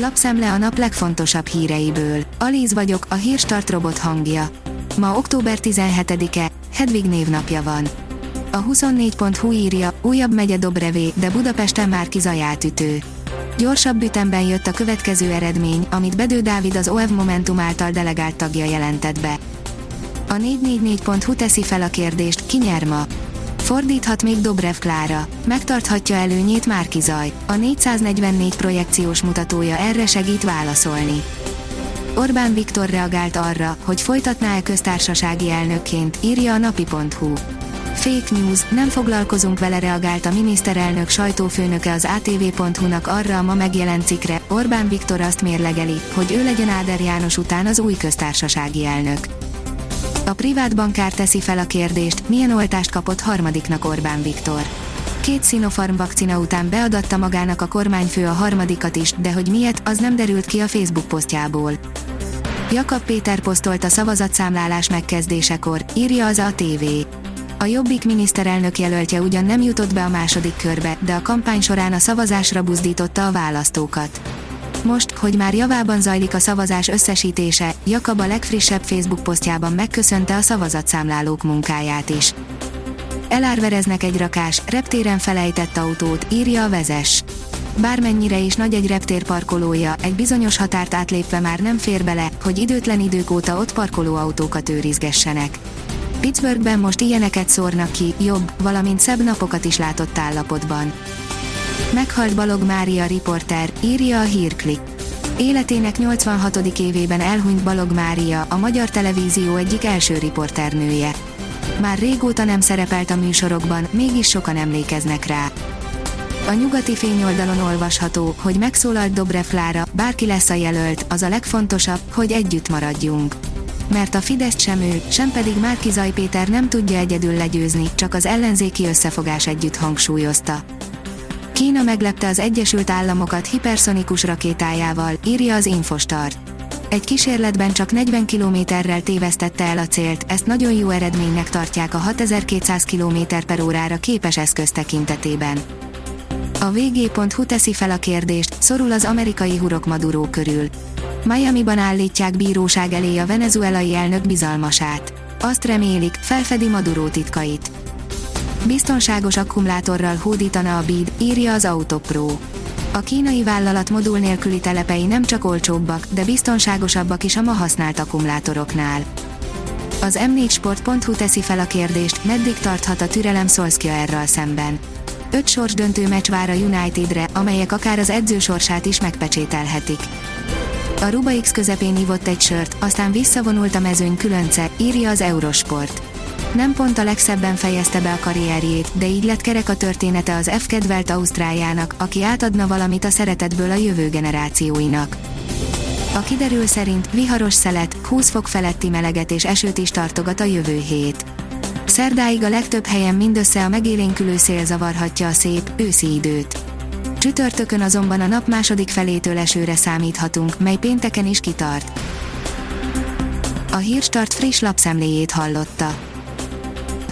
Lapszemle a nap legfontosabb híreiből. Alíz vagyok, a hírstart robot hangja. Ma október 17-e, Hedvig névnapja van. A 24.hu írja, újabb megye Dobrevé, de Budapesten már kizaját ütő. Gyorsabb ütemben jött a következő eredmény, amit Bedő Dávid az OEV Momentum által delegált tagja jelentett be. A 444.hu teszi fel a kérdést, ki nyer ma? Fordíthat még Dobrev Klára. Megtarthatja előnyét Márki Zaj. A 444 projekciós mutatója erre segít válaszolni. Orbán Viktor reagált arra, hogy folytatná-e köztársasági elnökként, írja a napi.hu. Fake news, nem foglalkozunk vele reagált a miniszterelnök sajtófőnöke az ATV.hu-nak arra a ma megjelent cikre, Orbán Viktor azt mérlegeli, hogy ő legyen Áder János után az új köztársasági elnök. A privát bankár teszi fel a kérdést, milyen oltást kapott harmadiknak Orbán Viktor. Két Sinopharm vakcina után beadatta magának a kormányfő a harmadikat is, de hogy miért, az nem derült ki a Facebook posztjából. Jakab Péter posztolt a szavazatszámlálás megkezdésekor, írja az ATV. A Jobbik miniszterelnök jelöltje ugyan nem jutott be a második körbe, de a kampány során a szavazásra buzdította a választókat. Most, hogy már javában zajlik a szavazás összesítése, Jakab a legfrissebb Facebook posztjában megköszönte a szavazatszámlálók munkáját is. Elárvereznek egy rakás, reptéren felejtett autót, írja a vezes. Bármennyire is nagy egy reptér parkolója, egy bizonyos határt átlépve már nem fér bele, hogy időtlen idők óta ott parkoló autókat őrizgessenek. Pittsburghben most ilyeneket szórnak ki, jobb, valamint szebb napokat is látott állapotban. Meghalt Balog Mária riporter, írja a hírklik. Életének 86. évében elhunyt Balog Mária, a Magyar Televízió egyik első riporternője. Már régóta nem szerepelt a műsorokban, mégis sokan emlékeznek rá. A nyugati fényoldalon olvasható, hogy megszólalt Dobrev Klára, bárki lesz a jelölt, az a legfontosabb, hogy együtt maradjunk. Mert a Fidesz sem ő, sem pedig Márki Péter nem tudja egyedül legyőzni, csak az ellenzéki összefogás együtt hangsúlyozta. Kína meglepte az Egyesült Államokat hiperszonikus rakétájával, írja az Infostart. Egy kísérletben csak 40 kilométerrel tévesztette el a célt, ezt nagyon jó eredménynek tartják a 6200 km per órára képes eszköz tekintetében. A vg.hu teszi fel a kérdést, szorul az amerikai hurok Maduro körül. Miami-ban állítják bíróság elé a venezuelai elnök bizalmasát. Azt remélik, felfedi Maduro titkait. Biztonságos akkumulátorral hódítana a BID, írja az Autopro. A kínai vállalat modul nélküli telepei nem csak olcsóbbak, de biztonságosabbak is a ma használt akkumulátoroknál. Az m4sport.hu teszi fel a kérdést, meddig tarthat a türelem Szolszkia erről szemben. Öt sorsdöntő meccs vár a Unitedre, amelyek akár az edzősorsát is megpecsételhetik. A Ruba közepén ivott egy sört, aztán visszavonult a mezőny különce, írja az Eurosport. Nem pont a legszebben fejezte be a karrierjét, de így lett kerek a története az F kedvelt Ausztráliának, aki átadna valamit a szeretetből a jövő generációinak. A kiderül szerint viharos szelet, 20 fok feletti meleget és esőt is tartogat a jövő hét. Szerdáig a legtöbb helyen mindössze a megélénkülő szél zavarhatja a szép, őszi időt. Csütörtökön azonban a nap második felétől esőre számíthatunk, mely pénteken is kitart. A Hírstart friss lapszemléjét hallotta.